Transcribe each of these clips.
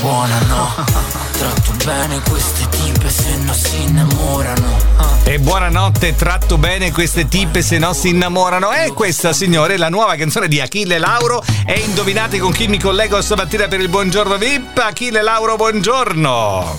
buona no Tratto bene queste tipe se no si innamorano e buonanotte, tratto bene queste tipe se no si innamorano. E questa, signore, è la nuova canzone di Achille Lauro. E indovinate con chi mi collego stamattina per il buongiorno VIP? Achille Lauro, buongiorno.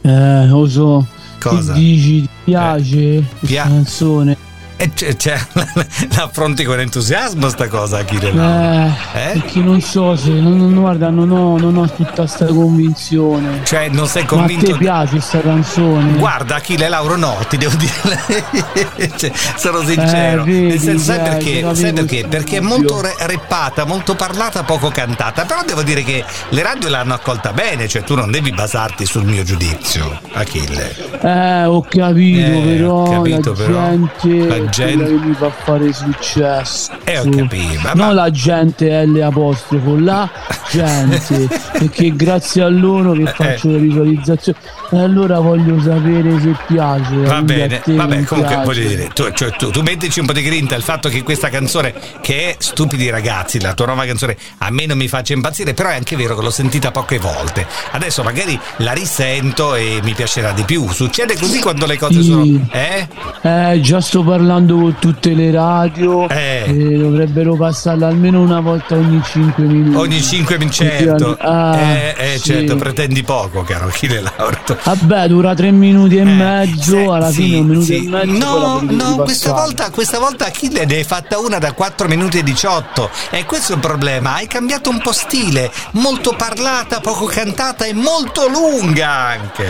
Eh, lo so. Cosa? Che dici? Ti piace Eh, questa pia- canzone? E c'è, c'è- l'affronti con entusiasmo sta cosa, Achille Eh. Eh? perché non so se non, non- guarda, non ho, non ho tutta sta convinzione. Cioè, non sei Ma a convinto? te piace sta canzone? Guarda, Achille Lauro, no, ti devo dire. Cioè, sono sincero. Eh, vedi, Nel senso, sai perché? Sai perché? Perché è molto re- reppata, molto parlata, poco cantata. Però devo dire che le radio l'hanno accolta bene, cioè tu non devi basarti sul mio giudizio, Achille. Eh, ho capito, Eh, però, ho capito, la, però. gente, La gente- che mi fa fare successo. Eh, ho capito, ma- Non la gente L apostrofo, la gente, perché grazie a loro che faccio le visualizzazioni. E allora voglio sapere se piace. Va bene, vabbè, comunque piace. voglio dire, tu, cioè, tu, tu mettici un po' di grinta il fatto che questa canzone, che è Stupidi ragazzi, la tua nuova canzone, a me non mi faccia impazzire, però è anche vero che l'ho sentita poche volte. Adesso magari la risento e mi piacerà di più. Succede così quando le cose Sì. sono. Eh? Eh, già sto parlando con tutte le radio. Eh. e dovrebbero passarla almeno una volta ogni 5 minuti. Ogni 5 minuti, certo. Ah, eh, eh, sì. certo, pretendi poco, caro Achille Lauro. Vabbè, dura 3 minuti e mezzo. Eh, alla sì, fine un minuto sì. e mezzo. No, no, questa volta, questa volta Achille ne hai fatta una da 4 minuti e 18 e questo è il problema, hai cambiato un po' stile, molto parlata, poco cantata e molto lunga anche.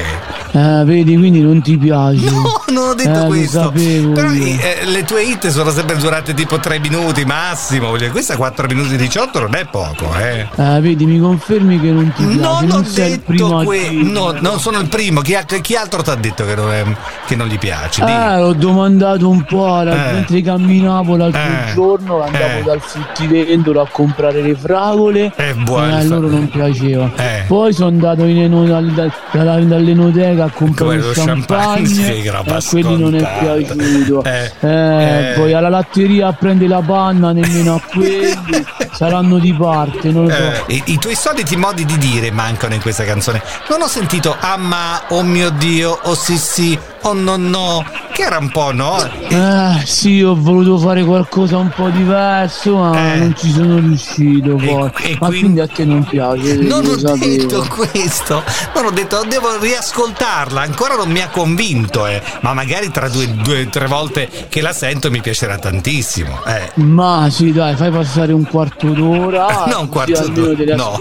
Eh, vedi, quindi non ti piace. No, non ho detto Eh, questo. Sapevo Però eh, le tue hit sono sempre durate tipo 3 minuti massimo, questa 4 minuti e 18 non è poco, eh. Eh, vedi, mi confermi che non ti piace. Non ho il primo detto que- no, non sono il primo. Chi, chi altro ti ha detto che non, è- che non gli piace? Dì. Eh, l'ho domandato un po' alla- Eh. mentre camminavo l'altro Eh. giorno, andavo Eh. dal fruttivendolo a comprare le fragole e buono. a loro non piaceva. Eh. Poi sono andato in eno- dal- dall'enoteca a comprare Come lo il champagne, champagne e a quelli non è scontata. Piaciuto. Eh. Eh, Eh. Poi alla latteria a prendere la panna, nemmeno a quelli saranno di parte, non lo so. Eh, i, i tuoi soliti modi di dire mancano in questa canzone. Non ho sentito ah ma, oh mio dio, oh sì sì, oh no no, che era un po' no? Eh, sì, ho voluto fare qualcosa un po' diverso, ma Eh. non ci sono riuscito. E- poi. e ma quindi- quindi a te non piace? Non ho sapevo. detto questo, non ho detto, devo riascoltarla, ancora non mi ha convinto, eh. ma magari tra due, due tre volte che la sento mi piacerà tantissimo. Eh. Ma sì, dai, fai passare un quarto d'ora. non un quarto d'ora, no,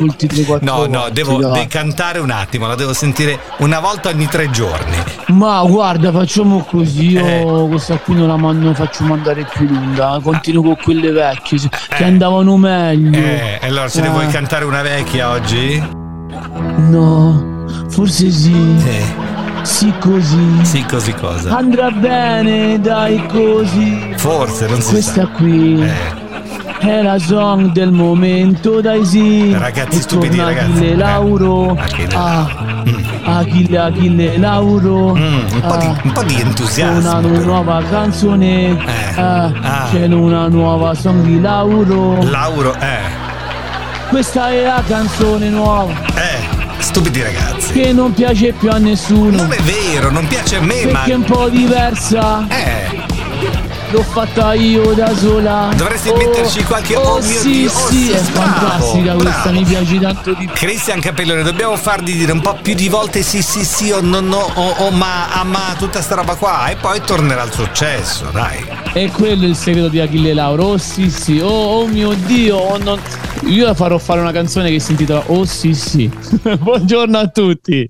no, no, devo dai. decantare un attimo, la devo sentire una volta ogni tre giorni. Ma guarda, facciamo così. Io Eh. questa qui non la mando, faccio mandare più lunga. Continuo con quelle vecchie se- che Eh. andavano meglio. Eh, allora se ne Eh. vuoi cantare una vecchia oggi? No, forse sì. Eh, Sì, così. sì, così cosa. Andrà bene, dai, così. Forse, non si Questa sa. qui. Eh, È la song del momento, dai sì. Ragazzi E stupidi, ragazzi. Achille Eh. Lauro. Achille. Ah, Mm. Achille, Achille Lauro. Mm, un, po di, Ah, un po' di entusiasmo. C'è una però. nuova canzone. Eh. Ah, Ah. C'è una nuova song di Lauro. Lauro, eh, Questa è la canzone nuova eh, stupidi ragazzi. che non piace più a nessuno. Non è vero, non piace a me, ma. perché è un po' diversa. Eh, L'ho fatta io da sola. Dovresti metterci qualche- oh mio sì, Dio, oh sì, sì, è bravo, fantastica questa, bravo. mi piace tanto di più. Cristian Capellone, dobbiamo fargli dire un po' più di volte sì, sì, sì, o no, no, o o ma, ah, ma, tutta sta roba qua, e poi tornerà al successo, dai. E quello è il segreto di Achille Lauro. Oh sì sì, oh, oh mio Dio, oh, non- io farò fare una canzone che si intitola Oh sì sì. Buongiorno a tutti.